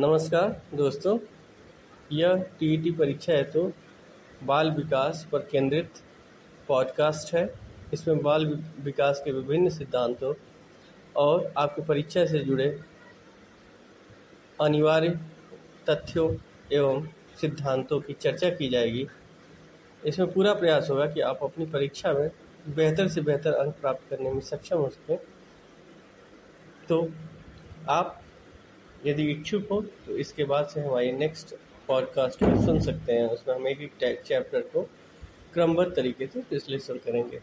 नमस्कार, दोस्तों। यह टीईटी परीक्षा हेतु बाल विकास पर केंद्रित पॉडकास्ट है। इसमें बाल विकास के विभिन्न सिद्धांतों और आपकी परीक्षा से जुड़े अनिवार्य तथ्यों एवं सिद्धांतों की चर्चा की जाएगी। इसमें पूरा प्रयास होगा कि आप अपनी परीक्षा में बेहतर से बेहतर अंक प्राप्त करने में सक्षम हो सकें। तो आप यदि इच्छुक हो तो इसके बाद से हमारी नेक्स्ट पॉडकास्ट को सुन सकते हैं। उसमें हम एक एक चैप्टर को क्रमबद्ध तरीके से विश्लेषण करेंगे।